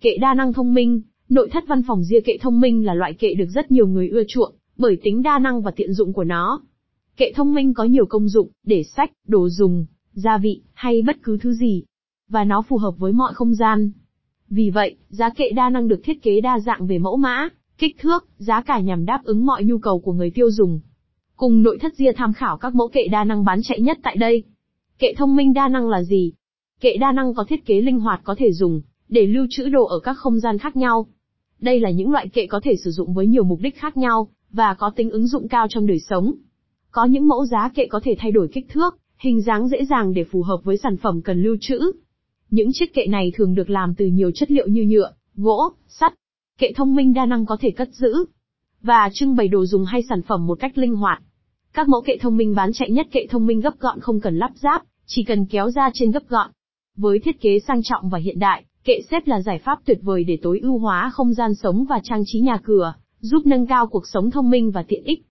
Kệ đa năng thông minh, nội thất văn phòng ria kệ thông minh là loại kệ được rất nhiều người ưa chuộng, bởi tính đa năng và tiện dụng của nó. Kệ thông minh có nhiều công dụng, để sách, đồ dùng, gia vị, hay bất cứ thứ gì. Và nó phù hợp với mọi không gian. Vì vậy, giá kệ đa năng được thiết kế đa dạng về mẫu mã, kích thước, giá cả nhằm đáp ứng mọi nhu cầu của người tiêu dùng. Cùng nội thất ria tham khảo các mẫu kệ đa năng bán chạy nhất tại đây. Kệ thông minh đa năng là gì? Kệ đa năng có thiết kế linh hoạt có thể dùng để lưu trữ đồ ở các không gian khác nhau. Đây là những loại kệ có thể sử dụng với nhiều mục đích khác nhau và có tính ứng dụng cao trong đời sống. Có những mẫu giá kệ có thể thay đổi kích thước, hình dáng dễ dàng để phù hợp với sản phẩm cần lưu trữ. Những chiếc kệ này thường được làm từ nhiều chất liệu như nhựa, gỗ, sắt. Kệ thông minh đa năng có thể cất giữ và trưng bày đồ dùng hay sản phẩm một cách linh hoạt. Các mẫu kệ thông minh bán chạy nhất kệ thông minh gấp gọn không cần lắp ráp, chỉ cần kéo ra trên gấp gọn. Với thiết kế sang trọng và hiện đại, kệ xếp là giải pháp tuyệt vời để tối ưu hóa không gian sống và trang trí nhà cửa, giúp nâng cao cuộc sống thông minh và tiện ích.